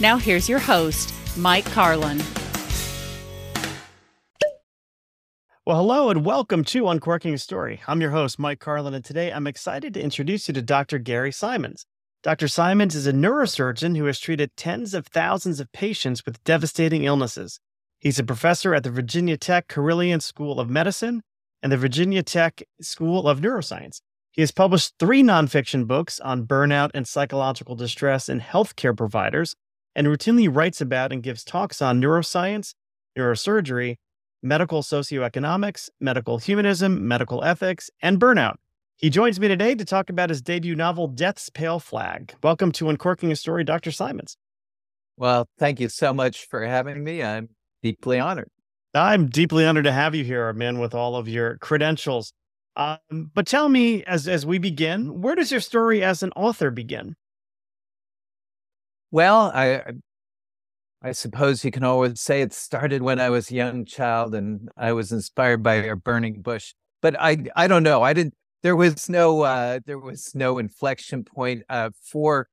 Now, here's your host, Mike Carlin. Well, hello and welcome to Uncorking a Story. I'm your host, Mike Carlin, and today I'm excited to introduce you to Dr. Gary Simonds. Dr. Simonds is a neurosurgeon who has treated tens of thousands of patients with devastating illnesses. He's a professor at the Virginia Tech Carilion School of Medicine and the Virginia Tech School of Neuroscience. He has published three nonfiction books on burnout and psychological distress in healthcare providers, and routinely writes about and gives talks on neuroscience, neurosurgery, medical socioeconomics, medical humanism, medical ethics, and burnout. He joins me today to talk about his debut novel, Death's Pale Flag. Welcome to Uncorking a Story, Dr. Simonds. Well, thank you so much for having me. I'm deeply honored. I'm deeply honored to have you here, man, with all of your credentials. Um, but tell me, as as we begin, where does your story as an author begin? Well, I I suppose you can always say it started when I was a young child and I was inspired by a burning bush. But I I don't know. I didn't there was no uh there was no inflection point uh for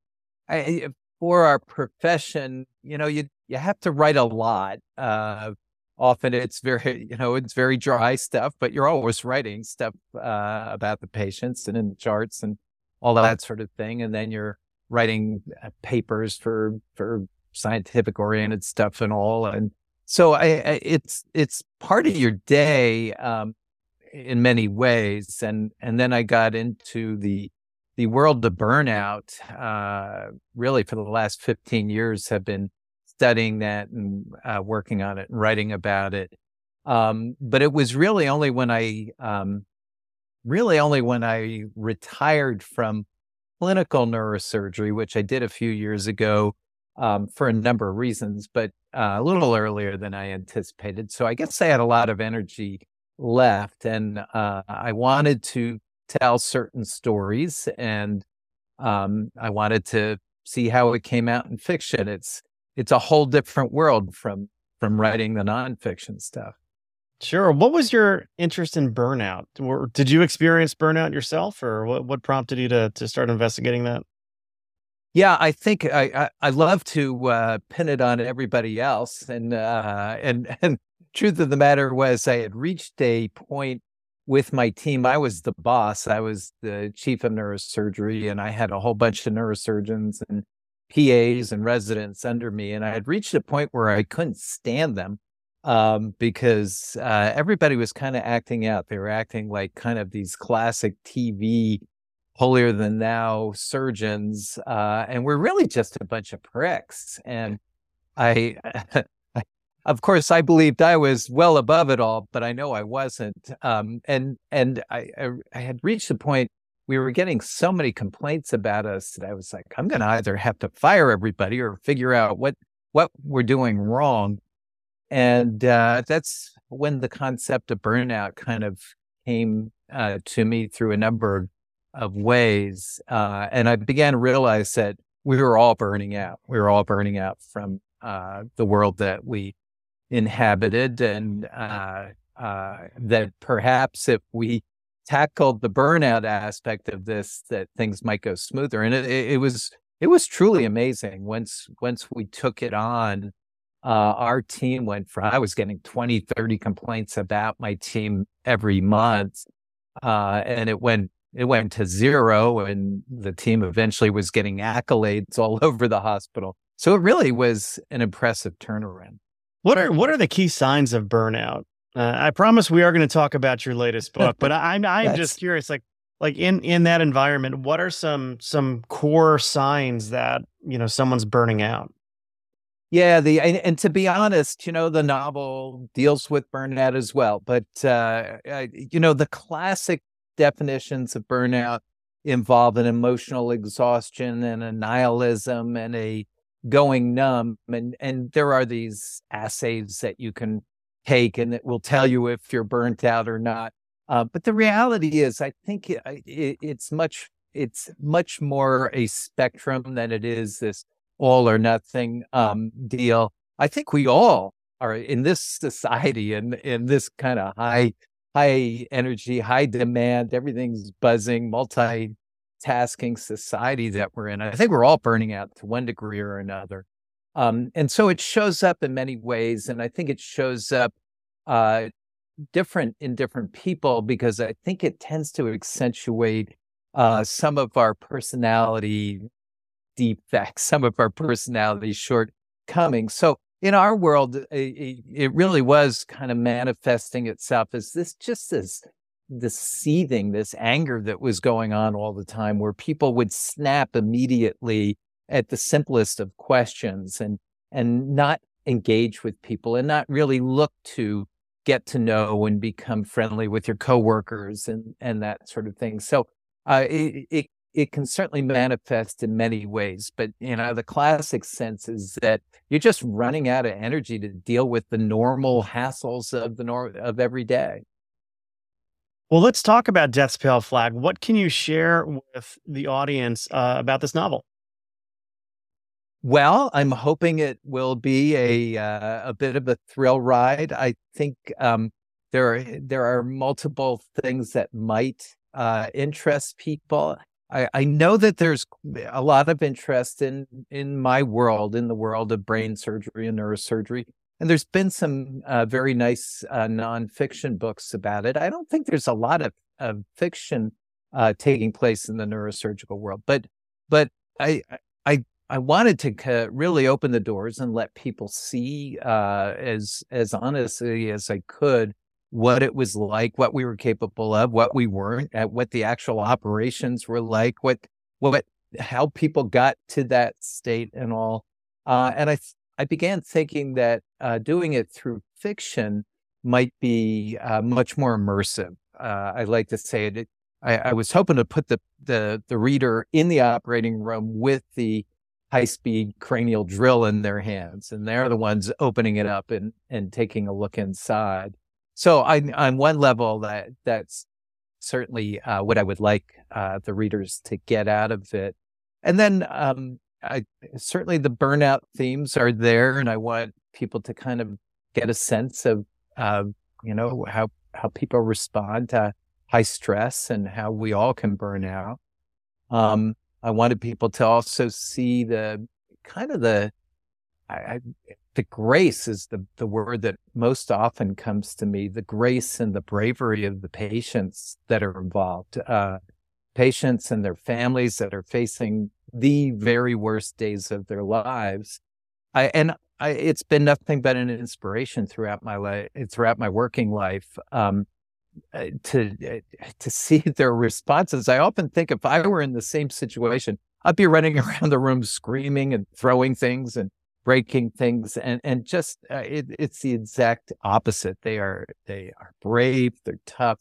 I for our profession, you know, you you have to write a lot. Uh often it's very you know it's very dry stuff but you're always writing stuff uh, about the patients and in the charts and all that sort of thing and then you're writing uh, papers for for scientific oriented stuff and all and so I, I, it's it's part of your day um, in many ways and and then I got into the the world of burnout uh, really for the last 15 years have been studying that and uh, working on it and writing about it. Um, but it was really only when I, um, really only when I retired from clinical neurosurgery, which I did a few years ago um, for a number of reasons, but uh, a little earlier than I anticipated. So I guess I had a lot of energy left and uh, I wanted to tell certain stories and um, I wanted to see how it came out in fiction. It's it's a whole different world from from writing the nonfiction stuff. Sure. What was your interest in burnout? Did you experience burnout yourself, or what, what prompted you to to start investigating that? Yeah, I think I I, I love to uh, pin it on everybody else, and uh, and and truth of the matter was I had reached a point with my team. I was the boss. I was the chief of neurosurgery, and I had a whole bunch of neurosurgeons and PAs and residents under me, and I had reached a point where I couldn't stand them um, because uh, everybody was kind of acting out. They were acting like kind of these classic TV holier than thou surgeons, uh, and we're really just a bunch of pricks. And I, of course, I believed I was well above it all, but I know I wasn't. Um, and and I, I I had reached the point we were getting so many complaints about us that I was like, I'm going to either have to fire everybody or figure out what what we're doing wrong. And uh, that's when the concept of burnout kind of came uh, to me through a number of ways, uh, and I began to realize that we were all burning out. We were all burning out from uh, the world that we inhabited, and uh, uh, that perhaps if we tackled the burnout aspect of this, that things might go smoother. And it, it was it was truly amazing once once we took it on. Uh, our team went from, I was getting 20, 30 complaints about my team every month. Uh, and it went, it went to zero and the team eventually was getting accolades all over the hospital. So it really was an impressive turnaround. What are, what are the key signs of burnout? Uh, I promise we are going to talk about your latest book, but I, I'm, I'm just curious, like, like in, in that environment, what are some, some core signs that, you know, someone's burning out? Yeah, the and, and, to be honest, you know, the novel deals with burnout as well. But uh, you know, the classic definitions of burnout involve an emotional exhaustion and a nihilism and a going numb. And and there are these assays that you can take and it will tell you if you're burnt out or not. Uh, but the reality is, I think it, it, it's much it's much more a spectrum than it is this all or nothing um, deal. I think we all are in this society and in this kind of high high energy, high demand, everything's buzzing, multitasking society that we're in. I think we're all burning out to one degree or another. Um, and so it shows up in many ways. And I think it shows up uh, different in different people because I think it tends to accentuate uh, some of our personality defects, some of our personality shortcomings. So in our world, it really was kind of manifesting itself as this just this this seething, this anger that was going on all the time, where people would snap immediately at the simplest of questions and and not engage with people and not really look to get to know and become friendly with your coworkers and and that sort of thing. So uh, it, it it can certainly manifest in many ways, but you know, the classic sense is that you're just running out of energy to deal with the normal hassles of the nor- of every day. Well, let's talk about Death's Pale Flag. What can you share with the audience uh, about this novel? Well, I'm hoping it will be a uh, a bit of a thrill ride. I think um, there are there are multiple things that might uh, interest people. I, I know that there's a lot of interest in in my world, in the world of brain surgery and neurosurgery, and there's been some uh, very nice uh, nonfiction books about it. I don't think there's a lot of, of fiction uh, taking place in the neurosurgical world, but but I I I wanted to really open the doors and let people see uh, as as honestly as I could what it was like, what we were capable of, what we weren't, at what the actual operations were like, what what how people got to that state and all. Uh, and I I began thinking that uh, doing it through fiction might be uh, much more immersive. Uh, I like to say it. I, I, was hoping to put the, the the reader in the operating room with the high speed cranial drill in their hands, and they're the ones opening it up and and taking a look inside. So I, on one level, that that's certainly uh, what I would like uh, the readers to get out of it. And then um, I, certainly the burnout themes are there, and I want people to kind of get a sense of, uh, you know, how how people respond to high stress and how we all can burn out. Um, I wanted people to also see the kind of the I, the grace is the, the word that most often comes to me the grace and the bravery of the patients that are involved uh, patients and their families that are facing the very worst days of their lives. I, and I, it's been nothing but an inspiration throughout my life throughout my working life um, uh, to uh, to see their responses. I often think if i were in the same situation i'd be running around the room screaming and throwing things and breaking things and and just uh, it, it's the exact opposite. They are they are brave they're tough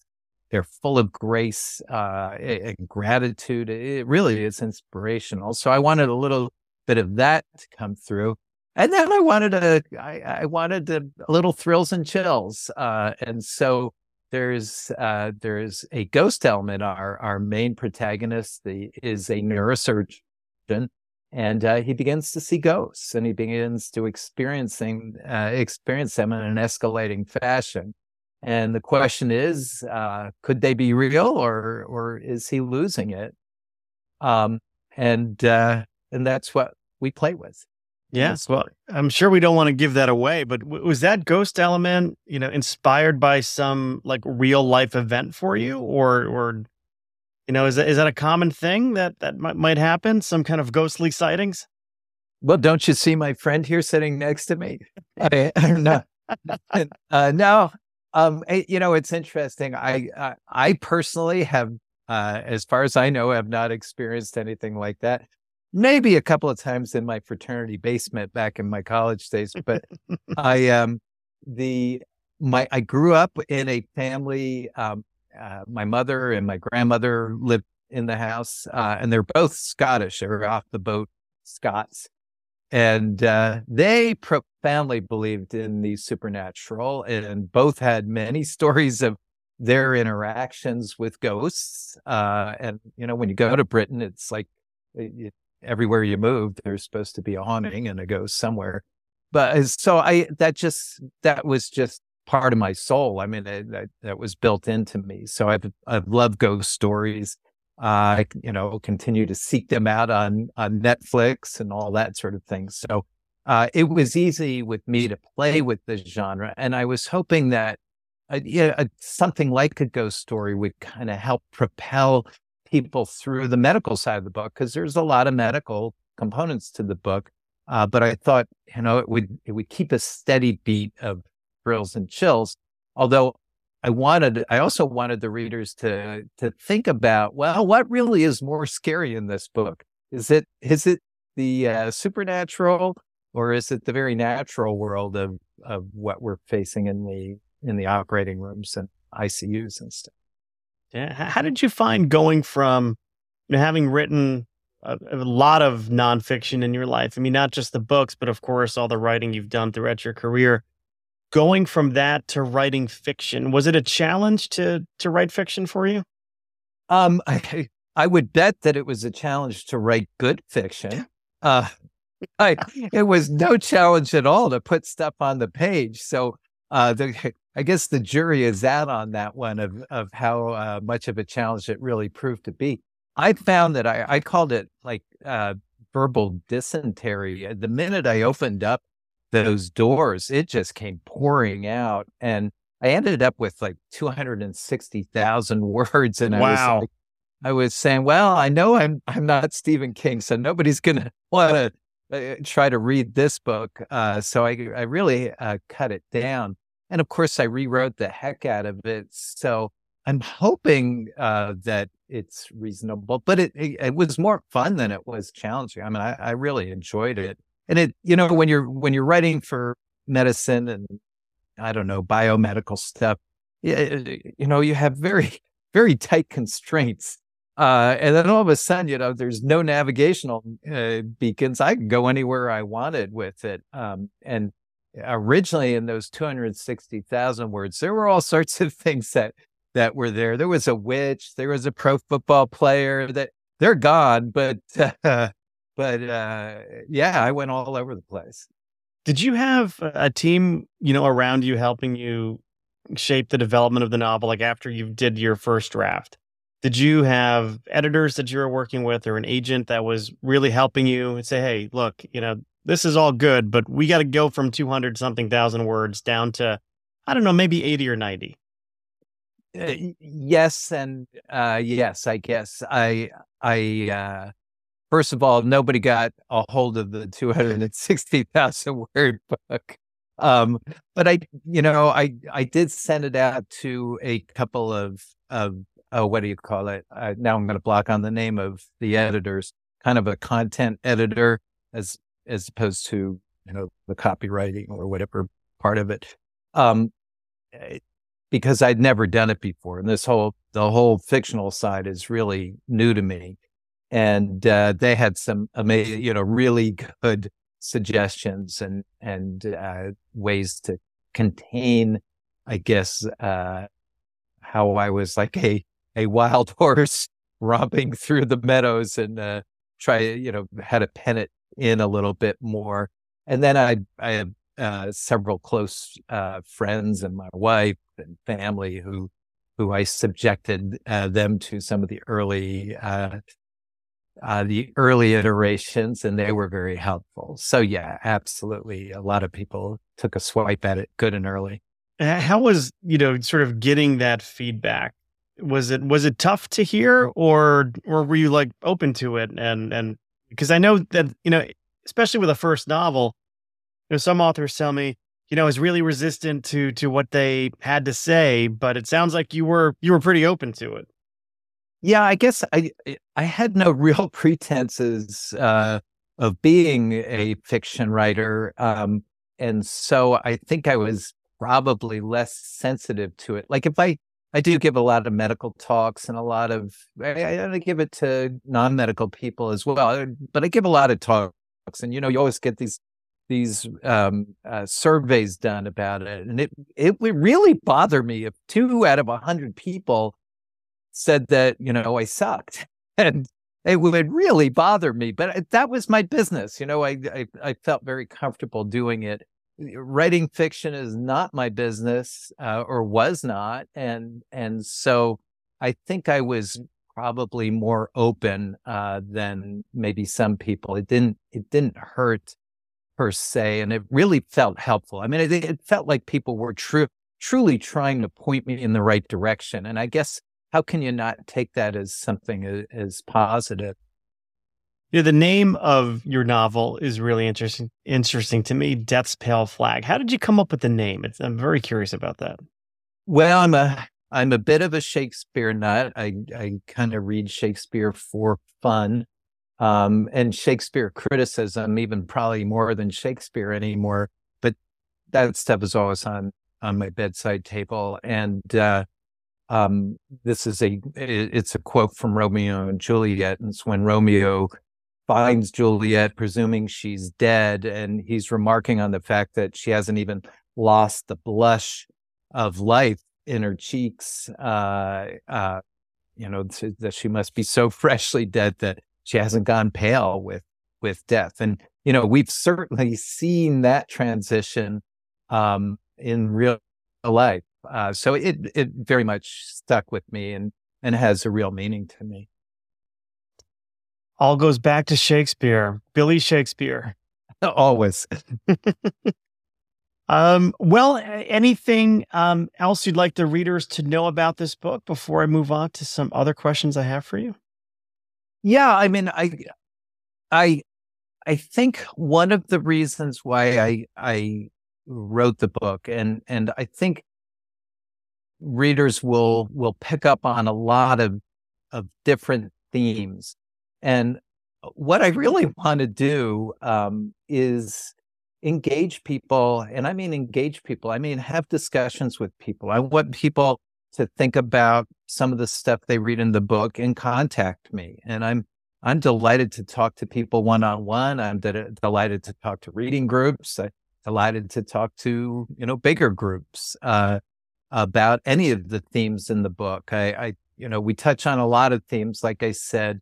they're full of grace uh, and gratitude. It really is inspirational. So i wanted a little bit of that to come through. And then i wanted a i, I wanted a, little thrills and chills uh, and so there's uh, there's a ghost element. Our our main protagonist the, is a neurosurgeon and uh, he begins to see ghosts and he begins to experiencing uh, experience them in an escalating fashion and the question is uh, could they be real or or is he losing it um, and uh, and that's what we play with Yes. Well, I'm sure we don't want to give that away, but w- was that ghost element, you know, inspired by some like real life event for you or, or, you know, is that, is that a common thing that, that might, might happen? Some kind of ghostly sightings? Well, don't you see my friend here sitting next to me? I, no, uh, no. Um, you know, it's interesting. I, uh, I personally have, uh, as far as I know, have not experienced anything like that maybe a couple of times in my fraternity basement back in my college days. But I um the my I grew up in a family. Um, uh, my mother and my grandmother lived in the house, uh, and they're both Scottish. They're off the boat Scots, and uh, they profoundly believed in the supernatural, and both had many stories of their interactions with ghosts. Uh, and you know, when you go to Britain, it's like it, everywhere you move, there's supposed to be a haunting and a ghost somewhere. But uh, so I, that just, that was just part of my soul. I mean, it, that, that was built into me. So I've, I've loved ghost stories. Uh, I, you know, continue to seek them out on, on Netflix and all that sort of thing. So, uh, it was easy with me to play with the genre. And I was hoping that, uh, yeah, something like a ghost story would kind of help propel people through the medical side of the book because there's a lot of medical components to the book. Uh, but I thought, you know, it would it would keep a steady beat of thrills and chills. Although I wanted, I also wanted the readers to to think about, well, what really is more scary in this book? Is it is it the uh, supernatural, or is it the very natural world of of what we're facing in the in the operating rooms and ICUs and stuff? Yeah. How did you find going from you know, having written a, a, lot of nonfiction in your life? I mean, not just the books, but of course, all the writing you've done throughout your career. Going from that to writing fiction, was it a challenge to to write fiction for you? Um, I, I would bet that it was a challenge to write good fiction. Uh, I, it was no challenge at all to put stuff on the page. So uh, the, I guess the jury is out on that one of of how uh, much of a challenge it really proved to be. I found that I, I called it like uh, verbal dysentery. The minute I opened up those doors, it just came pouring out, and I ended up with like two hundred and sixty thousand words. And I wow. was like, I was saying, well, I know I'm I'm not Stephen King, so nobody's gonna want to try to read this book. Uh, so I I really uh, cut it down. And of course, I rewrote the heck out of it. So I'm hoping uh, that it's reasonable, but it, it, it was more fun than it was challenging. I mean, I, I really enjoyed it. And it, you know, when you're when you're writing for medicine and I don't know biomedical stuff, you, know, you have very very tight constraints. Uh, and then all of a sudden, you know, there's no navigational uh, beacons. I could go anywhere I wanted with it. Um, and originally in those 260,000 words, there were all sorts of things that that were there. There was a witch, there was a pro football player that they're gone, but uh, but uh, yeah, I went all over the place. Did you have a team, you know, around you helping you shape the development of the novel like after you did your first draft? Did you have editors that you were working with or an agent that was really helping you and say, "Hey, look, you know, this is all good, but we got to go from 200 something thousand words down to, I don't know, maybe 80 or 90. Uh, yes. And uh, yes, I guess I, I, uh, first of all, nobody got a hold of the 260,000 word book. Um, but I, you know, I, I did send it out to a couple of, of, oh, what do you call it? Uh, now I'm going to block on the name of the editors, kind of a content editor as as opposed to you know the copywriting or whatever part of it um, eh, because I'd never done it before and this whole the whole fictional side is really new to me and uh, they had some amazing you know really good suggestions and and uh, ways to contain I guess uh, how I was like a a wild horse romping through the meadows and uh, try you know how to pen it in a little bit more. And then I, I have uh, several close uh, friends and my wife and family who, who I subjected them to some of the early uh, the early iterations, and they were very helpful. So yeah, absolutely, a lot of people took a swipe at it, good and early. How was you know sort of getting that feedback? Was it was it tough to hear, or or were you like open to it? And and because I know that you know, especially with a first novel, you know, some authors tell me you know is really resistant to to what they had to say, but it sounds like you were you were pretty open to it. Yeah, I guess I I had no real pretenses uh, of being a fiction writer, um, and so I think I was probably less sensitive to it. Like if I I do give a lot of medical talks and a lot of I, I give it to non medical people as well, uh, but I give a lot of talks, and you know you always get these these um, uh, surveys done about it, and it it would really bother me if two out of a hundred people said that you know I sucked, and it would really bother me. But that was my business, you know. I I, I felt very comfortable doing it. Writing fiction is not my business, uh, or was not, and and so I think I was probably more open uh, than maybe some people. It didn't it didn't hurt per se, and it really felt helpful. I mean, it, it felt like people were true truly trying to point me in the right direction, and I guess how can you not take that as something as, as positive? Yeah, the name of your novel is really interesting. Interesting to me, Death's Pale Flag. How did you come up with the name? It's, I'm very curious about that. Well, I'm a I'm a bit of a Shakespeare nut. I I kind of read Shakespeare for fun, um, and Shakespeare criticism, even probably more than Shakespeare anymore. But that stuff is always on on my bedside table, and uh, um, this is a it's a quote from Romeo and Juliet, and it's when Romeo finds Juliet, presuming she's dead, and he's remarking on the fact that she hasn't even lost the blush of life in her cheeks. Uh, uh, you know that she must be so freshly dead that she hasn't gone pale with with death, and you know we've certainly seen that transition um, in real life. Uh, so it it very much stuck with me and and has a real meaning to me. All goes back to Shakespeare, Billy Shakespeare. Always. um, well, anything um, else you'd like the readers to know about this book before I move on to some other questions I have for you? Yeah, I mean, I, I, I think one of the reasons why I I wrote the book, and and I think readers will will pick up on a lot of of different themes. And what I really want to do um, is engage people, and I mean engage people. I mean have discussions with people. I want people to think about some of the stuff they read in the book and contact me. And I'm I'm delighted to talk to people one on one. I'm de- delighted to talk to reading groups. I'm delighted to talk to you know bigger groups. Uh, about any of the themes in the book. I, I you know, we touch on a lot of themes, like I said,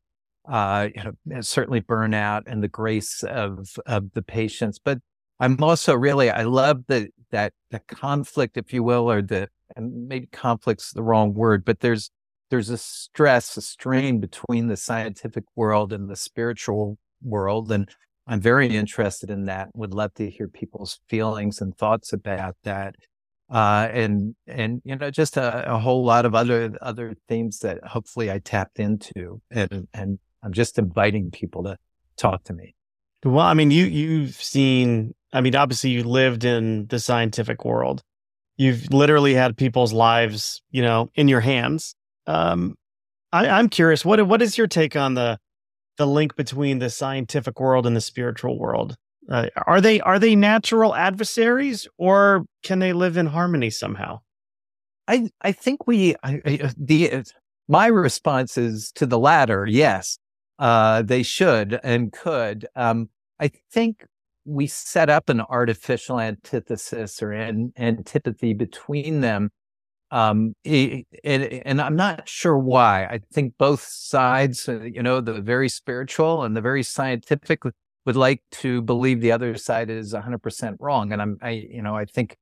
uh, you know, certainly burnout and the grace of of the patients. But I'm also really I love the that the conflict, if you will, or the and maybe conflict's the wrong word, but there's there's a stress, a strain between the scientific world and the spiritual world, and I'm very interested in that. Would love to hear people's feelings and thoughts about that uh, and and you know just a, a, whole lot of other other themes that hopefully I tapped into, and and I'm just inviting people to talk to me. Well, I mean, you you've seen. I mean, obviously, you lived in the scientific world. You've literally had people's lives, you know, in your hands. Um, I, I'm curious what what is your take on the the link between the scientific world and the spiritual world? Uh, are they are they natural adversaries, or can they live in harmony somehow? I I think we I, I, uh, the uh, my response is to the latter. Yes, uh, they should and could. Um, I think we set up an artificial antithesis or an antipathy between them. Um, it, it, and I'm not sure why. I think both sides, uh, you know, the very spiritual and the very scientific would like to believe the other side is 100% wrong. And I'm, I, you know, I think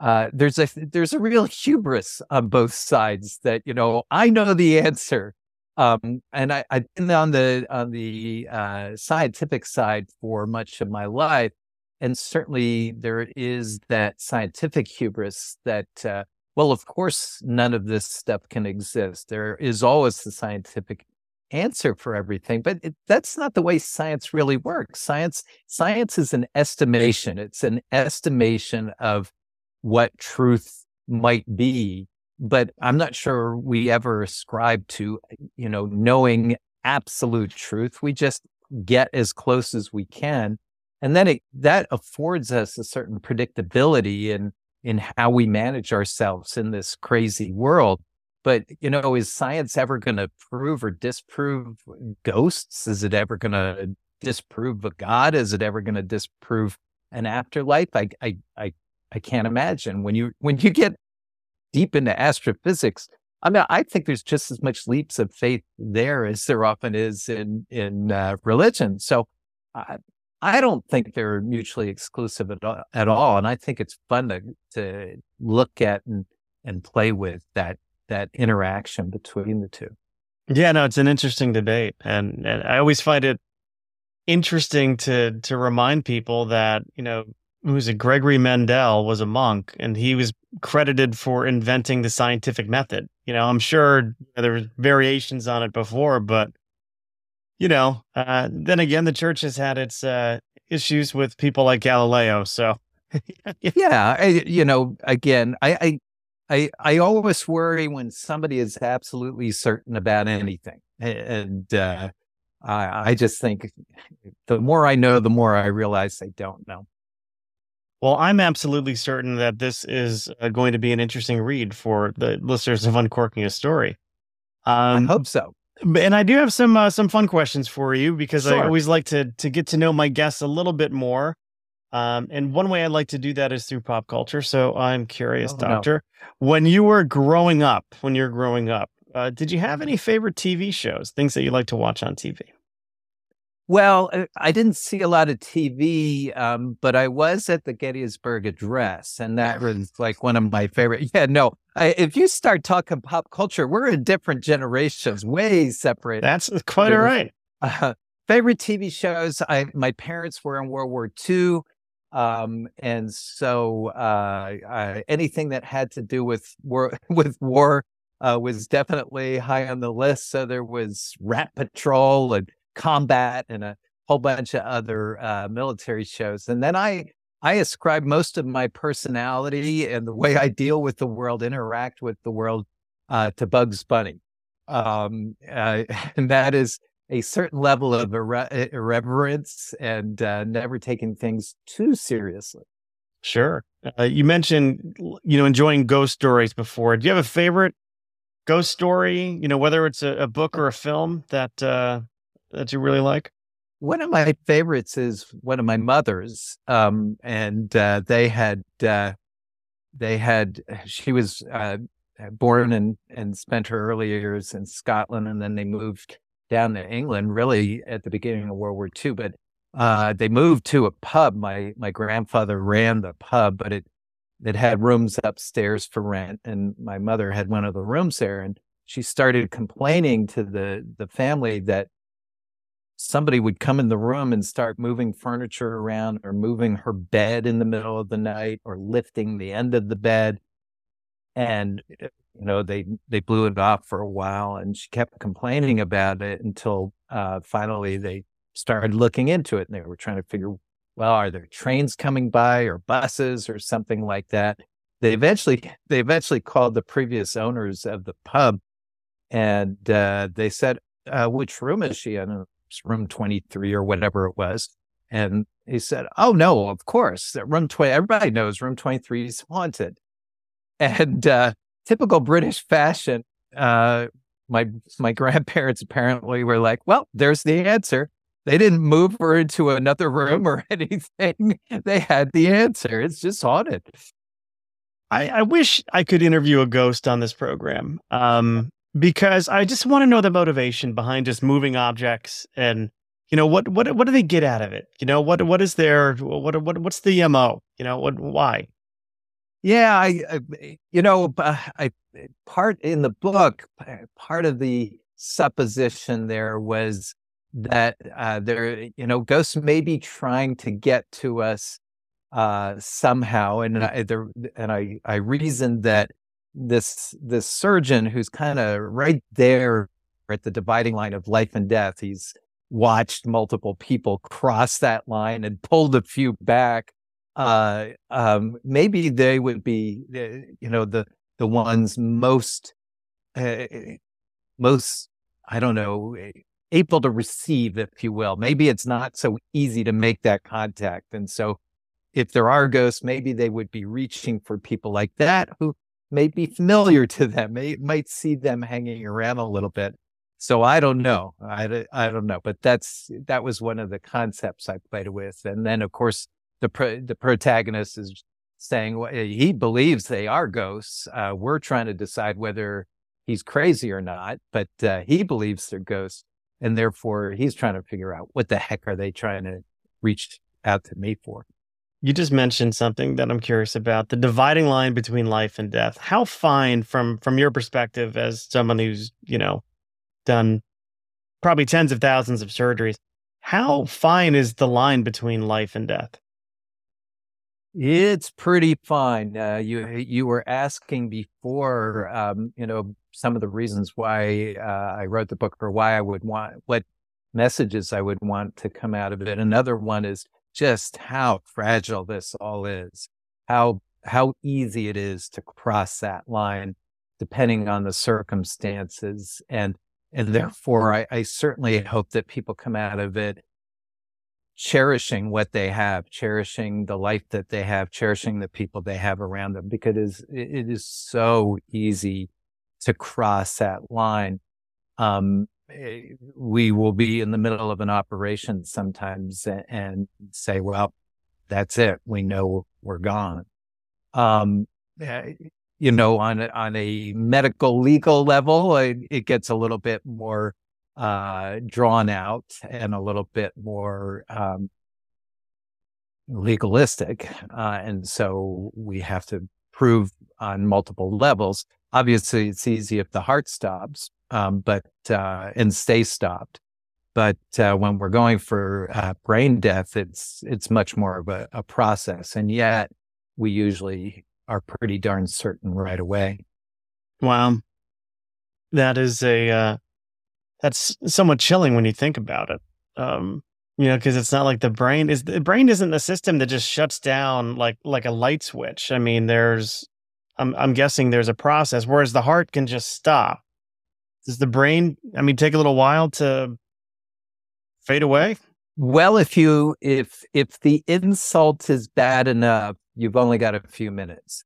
uh, there's a there's a real hubris on both sides that you know I know the answer Um, and I, I've been on the on the uh, scientific side for much of my life, and certainly there is that scientific hubris that, uh, well, of course, none of this stuff can exist. There is always the scientific answer for everything, but it, that's not the way science really works. Science science is an estimation. It's an estimation of what truth might be but I'm not sure we ever ascribe to, you know, knowing absolute truth. We just get as close as we can. And then it, that affords us a certain predictability in, in how we manage ourselves in this crazy world. But, you know, is science ever going to prove or disprove ghosts? Is it ever going to disprove a God? Is it ever going to disprove an afterlife? I, I, I, I can't imagine when you, when you get deep into astrophysics, I mean, I think there's just as much leaps of faith there as there often is in in uh, religion. So, I, I don't think they're mutually exclusive at all, at all, and I think it's fun to to look at and and play with that that interaction between the two. Yeah, no, it's an interesting debate, and and I always find it interesting to to remind people that you know who's a Gregory Mendel was a monk and he was credited for inventing the scientific method. You know, I'm sure there were variations on it before, but you know, uh, then again, the church has had its uh, issues with people like Galileo. So, yeah, I, you know, again, I, I, I, I always worry when somebody is absolutely certain about anything, and uh, I, I just think the more I know, the more I realize I don't know. Well, I'm absolutely certain that this is uh, going to be an interesting read for the listeners of Uncorking a Story. Um, I hope so. And I do have some uh, some fun questions for you because sure. I always like to to get to know my guests a little bit more. Um, and one way I like to do that is through pop culture. So I'm curious, oh, Doctor, no. when you were growing up, when you're growing up, uh, did you have any favorite TV shows, things that you like to watch on TV? Well, uh, I didn't see a lot of TV, um, but I was at the Gettysburg Address, and that was like one of my favorite. Yeah, no, I, if you start talking pop culture, we're in different generations, way separated. That's quite all right. Uh, favorite TV shows. I my parents were in World War II, um, and so uh, anything that had to do with war with war uh, was definitely high on the list. So there was Rat Patrol and combat and a whole bunch of other uh, military shows. And then I I ascribe most of my personality and the way I deal with the world, interact with the world, uh, to Bugs Bunny, um, uh, and that is a certain level of irre- irreverence and uh, never taking things too seriously. Sure. Uh, you mentioned you know enjoying ghost stories before. Do you have a favorite ghost story? You know, whether it's a, a book or a film that uh, that you really like? One of my favorites is one of my mother's, um, and uh, they had uh, they had she was uh, born and and spent her early years in Scotland, and then they moved down to England, really at the beginning of World War II. But uh, they moved to a pub. My my grandfather ran the pub, but it it had rooms upstairs for rent, and my mother had one of the rooms there, and she started complaining to the the family that somebody would come in the room and start moving furniture around or moving her bed in the middle of the night or lifting the end of the bed and eh, you know they they blew it off for a while and she kept complaining about it until uh, finally they started looking into it and they were trying to figure well are there trains coming by or buses or something like that they eventually they eventually called the previous owners of the pub and uh, they said uh, which room is she in room 23 or whatever it was. And he said, Oh, no, of course. Room 20, everybody knows room 23 is haunted. And uh, typical British fashion, uh, my my grandparents apparently were like, Well, there's the answer. They didn't move her into another room or anything. They had the answer. It's just haunted. I, I wish I could interview a ghost on this program. Um, because I just want to know the motivation behind just moving objects and you know what what what do they get out of it? You know what what is their what what what's the mo? You know what why? Yeah, I, uh, I you know uh, I uh, part in the book part of the supposition there was that uh, there, you know, ghosts may be trying to get to us uh, somehow, and mm. I, there, and I, I reasoned that this this surgeon who's kind of right there at the dividing line of life and death. He's watched multiple people cross that line and pulled a few back. Uh, um, maybe they would be, uh, you know, the the ones most uh, most I don't know able to receive, if you will. Maybe it's not so easy to make that contact, and so if there are ghosts, maybe they would be reaching for people like that who may be familiar to them, may, might see them hanging around a little bit. So I don't know. I, I don't know, but that's, that was one of the concepts I played with. And then of course the, pro, the protagonist is saying well, he believes they are ghosts. Uh, we're trying to decide whether he's crazy or not, but uh, he believes they're ghosts. And therefore he's trying to figure out what the heck are they trying to reach out to me for? You just mentioned something that I'm curious about, the dividing line between life and death. How fine from from your perspective as someone who's, you know, done probably tens of thousands of surgeries, how fine is the line between life and death? It's pretty fine. Uh, you you were asking before, um, you know, some of the reasons why uh, I wrote the book or why I would want what messages I would want to come out of it. Another one is just how fragile this all is, how how easy it is to cross that line depending on the circumstances. And and therefore I, I certainly hope that people come out of it cherishing what they have, cherishing the life that they have, cherishing the people they have around them, because it is, it is so easy to cross that line. Um, Eh, we will be in the middle of an operation sometimes and say, well, that's it. We know we're gone. Um, eh, you know, on a, on a medical legal level, it, it gets a little bit more uh, drawn out and a little bit more um, legalistic, uh, and so we have to prove on multiple levels. Obviously, it's easy if the heart stops, um, but uh, and stay stopped. But uh, when we're going for uh, brain death, it's it's much more of a, a, process, and yet we usually are pretty darn certain right away. Wow, that is a uh, that's somewhat chilling when you think about it. Um, you know, because it's not like the brain is the brain isn't a system that just shuts down like like a light switch. I mean, there's I'm I'm guessing there's a process, whereas the heart can just stop does the brain, I mean, take a little while to fade away? Well, if you if if the insult is bad enough, you've only got a few minutes.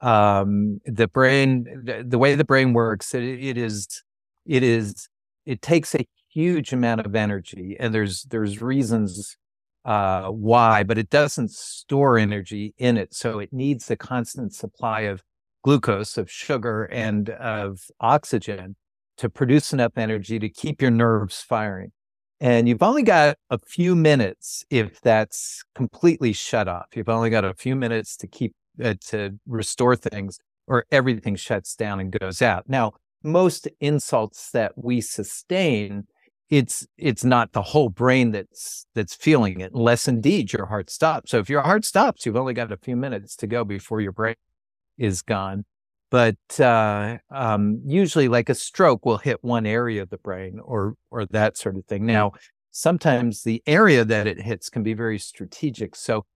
Um, the brain, the, way the brain works, it, it is it is it takes a huge amount of energy, and there's there's reasons uh, why, but it doesn't store energy in it, so it needs a constant supply of glucose, of sugar, and of oxygen to produce enough energy to keep your nerves firing. And you've only got a few minutes if that's completely shut off. You've only got a few minutes to keep uh, to restore things or everything shuts down and goes out. Now, most insults that we sustain, it's it's not the whole brain that's that's feeling it, unless indeed your heart stops. So if your heart stops, you've only got a few minutes to go before your brain is gone. But uh, um, usually like a stroke will hit one area of the brain or or that sort of thing. Now sometimes the area that it hits can be very strategic. So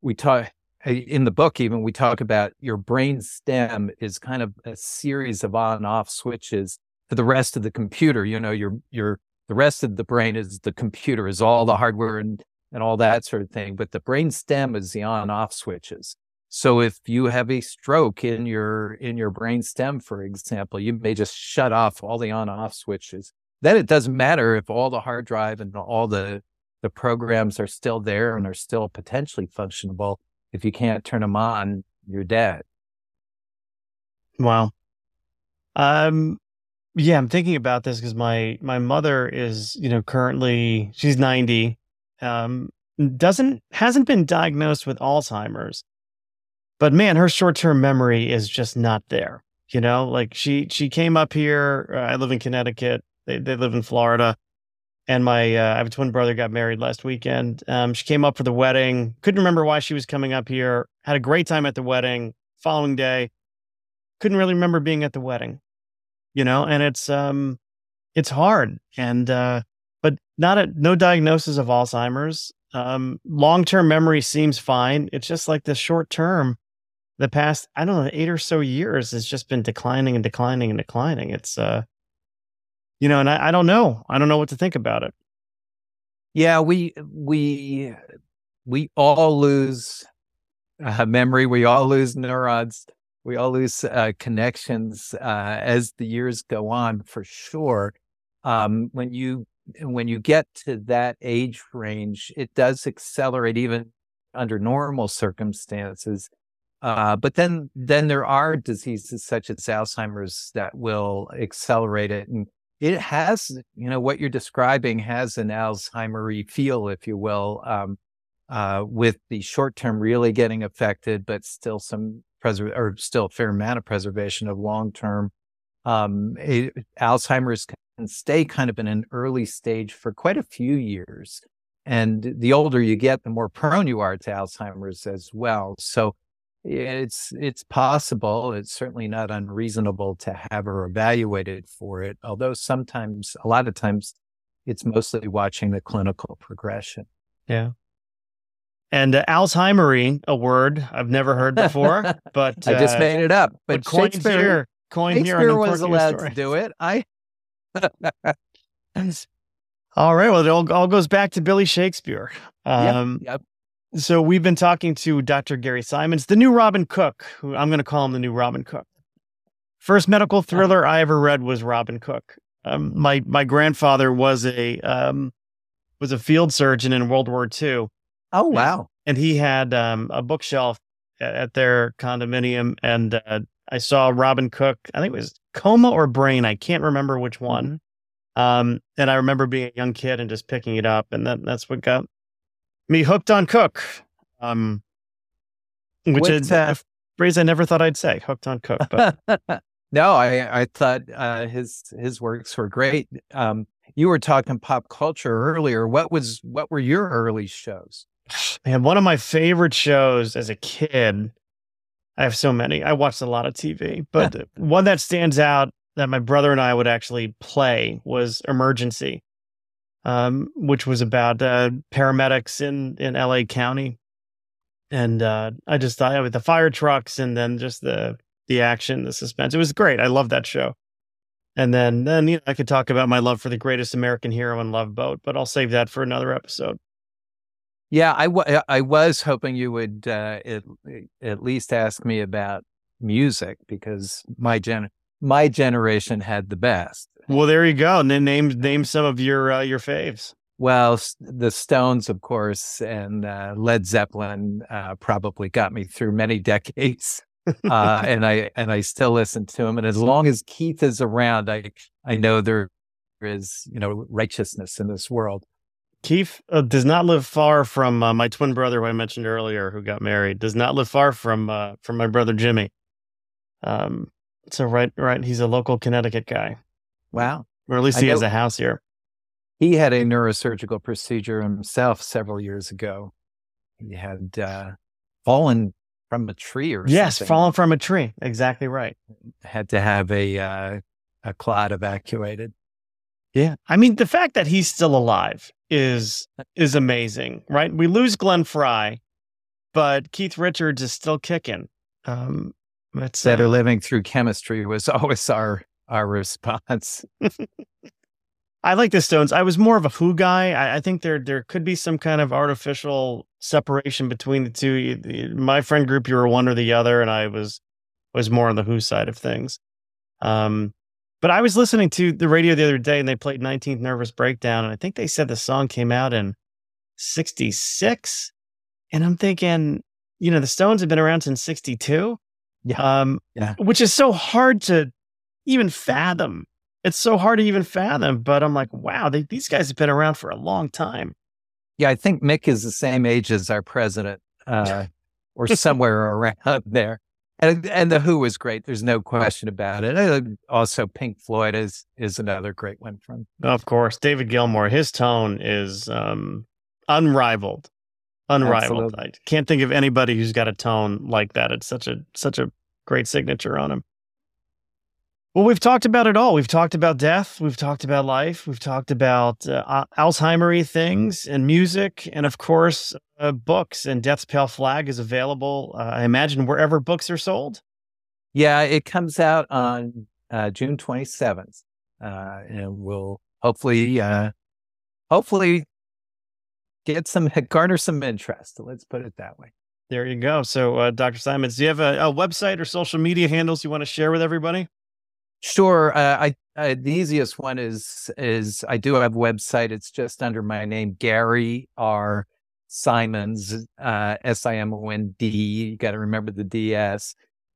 we talk in the book even we talk about your brain stem is kind of a series of on off switches for the rest of the computer you know your your the rest of the brain is the computer is all the hardware and and all that sort of thing but the brain stem is the on off switches so if you have a stroke in your in your brain stem, for example, you may just shut off all the on off switches. Then it doesn't matter if all the hard drive and all the the programs are still there and are still potentially functionable. If you can't turn them on, you're dead. Wow. Um yeah, I'm thinking about this because my my mother is, you know, currently she's 90. Um doesn't hasn't been diagnosed with Alzheimer's but man, her short term memory is just not there. You know, like she she came up here. Uh, I live in Connecticut. They they live in Florida, and my uh, I have a twin brother got married last weekend. Um, she came up for the wedding. Couldn't remember why she was coming up here. Had a great time at the wedding. Following day, couldn't really remember being at the wedding. You know, and it's um, it's hard, and uh, but not a no diagnosis of Alzheimer's. Um, long term memory seems fine. It's just like the short term. The past, I don't know, eight or so years has just been declining and declining and declining. It's uh, you know, and I, I don't know. I don't know what to think about it. Yeah, we we we all lose uh, memory. We all lose neurons. We all lose uh, connections uh, as the years go on, for sure. Um, when you when you get to that age range, it does accelerate even under normal circumstances. Uh, but then, then there are diseases such as Alzheimer's that will accelerate it. And it has, you know, what you're describing has an Alzheimer's feel, if you will, um, uh, with the short term really getting affected, but still some preserve or still a fair amount of preservation of long term. Um, Alzheimer's can stay kind of in an early stage for quite a few years. And the older you get, the more prone you are to Alzheimer's as well. So it's it's possible it's certainly not unreasonable to have her evaluated for it although sometimes a lot of times it's mostly watching the clinical progression. Yeah. And uh, a word i've never heard before but uh, i just made it up but, but shakespeare here, coin shakespeare here was allowed to do it. I all right well it all, all goes back to billy shakespeare. Um, yep, yep. So we've been talking to Dr. Gary Simonds, the new Robin Cook, who I'm going to call him the new Robin Cook. First medical thriller I ever read was Robin Cook. Um, my my grandfather was a um, was a field surgeon in World War II. Oh wow! And he had um, a bookshelf at their condominium, and uh, I saw Robin Cook. I think it was Coma or Brain. I can't remember which one. Mm-hmm. Um, and I remember being a young kid and just picking it up, and that, that's what got me hooked on Cook, um, which What's is a phrase I never thought I'd say. Hooked on Cook, but no, I I thought uh, his his works were great. Um, you were talking pop culture earlier. What was what were your early shows? Man, one of my favorite shows as a kid. I have so many. I watched a lot of TV, but one that stands out that my brother and I would actually play was Emergency um, which was about uh, paramedics in in LA County, and uh, I just thought with the fire trucks and then just the the action, the suspense. It was great. I love that show. And then then you know, I could talk about my love for the greatest American hero and Love Boat, but I'll save that for another episode. Yeah, I, w- I was hoping you would uh, at, at least ask me about music because my gen my generation had the best. Well, there you go. And then name name some of your uh, your faves. Well, the Stones, of course, and uh, Led Zeppelin uh, probably got me through many decades, uh, and I and I still listen to them. And as long as Keith is around, I I know there is you know righteousness in this world. Keith uh, does not live far from uh, my twin brother, who I mentioned earlier, who got married. Does not live far from uh, from my brother Jimmy. Um, so right, right, he's a local Connecticut guy. Wow. Or at least he has a house here. He had a neurosurgical procedure himself several years ago. He had uh, fallen from a tree or yes, something. fallen from a tree. Exactly right. Had to have a uh, a clot evacuated. Yeah, I mean the fact that he's still alive is is amazing, right? We lose Glenn Frey, but Keith Richards is still kicking. Um, it's better uh, living through chemistry was always our our response. I like the Stones. I was more of a Who guy. I, I, think there there could be some kind of artificial separation between the two. My friend group, you were one or the other, and I was was more on the Who side of things. Um, but I was listening to the radio the other day, and they played 19th Nervous Breakdown, and I think they said the song came out in '66, and I'm thinking, you know, the Stones have been around since '62. Yeah. Um, yeah. Which is so hard to even fathom. It's so hard to even fathom. But I'm like, wow, they, these guys have been around for a long time. Yeah, I think Mick is the same age as our president, uh, or somewhere around there. and and the Who was great. There's no question about it. Uh, also, Pink Floyd is is another great one from. Of course, David Gilmour. His tone is um, unrivaled, unrivaled. Absolutely. I can't think of anybody who's got a tone like that. It's such a such a great signature on him. Well, we've talked about it all. We've talked about death. We've talked about life. We've talked about uh, things and music. And of course, uh, books. And Death's Pale Flag is available, uh, I imagine, wherever books are sold. Yeah, it comes out on uh, June 27th. Uh, and we'll hopefully, uh, hopefully get some, garner some interest. Let's put it that way. There you go. So, Dr. Simonds, do you have a, a website or social media handles you want to share with everybody? Sure. Uh, I the easiest one is is I do have a website. It's just under my name, Gary R. Simonds, uh, S I M O N D. You got to remember the DS.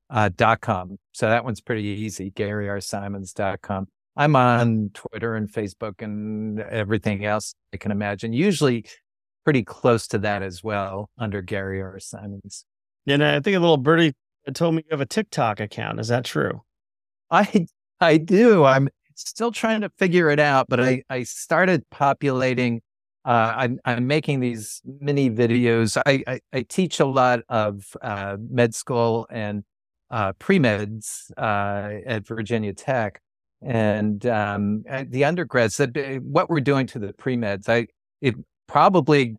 Uh, dot com. So that one's pretty easy. Gary R. Simonds dot com. I'm on Twitter and Facebook and everything else I can imagine. Usually pretty close to that as well under Gary R. Simonds. And I think a little birdie told me you have a TikTok account. Is that true? I I do. I'm still trying to figure it out, but I I started populating. Uh, I'm I'm making these mini videos. I I, I teach a lot of uh, med school and uh, pre meds uh, at Virginia Tech, and um, the undergrads. That uh, what we're doing to the pre meds. I it probably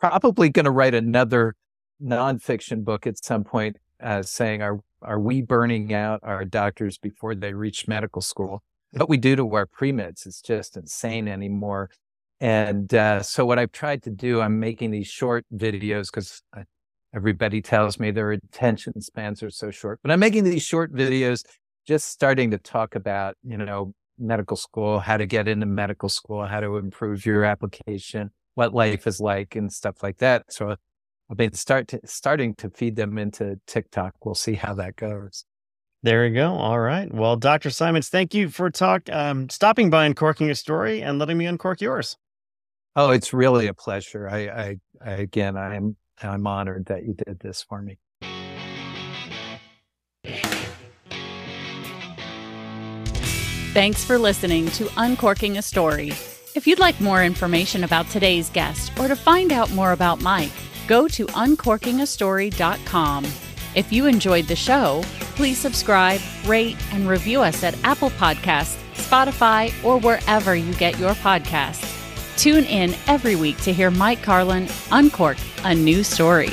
probably going to write another nonfiction book at some point, uh, saying our are we burning out our doctors before they reach medical school? What we do to our pre-meds is just insane anymore. And uh, so what I've tried to do, I'm making these short videos because everybody tells me their attention spans are so short, but I'm making these short videos just starting to talk about, you know, medical school, how to get into medical school, how to improve your application, what life is like and stuff like that. So I've been start to, starting to feed them into TikTok. We'll see how that goes. There you go. All right. Well, Dr. Simonds, thank you for talk um, stopping by uncorking a story and letting me uncork yours. Oh, it's really a pleasure. I, I, I again, I'm I'm honored that you did this for me. Thanks for listening to Uncorking a Story. If you'd like more information about today's guest or to find out more about Mike, go to uncorkingastory.com. If you enjoyed the show, please subscribe, rate, and review us at Apple Podcasts, Spotify, or wherever you get your podcasts. Tune in every week to hear Mike Carlin uncork a new story.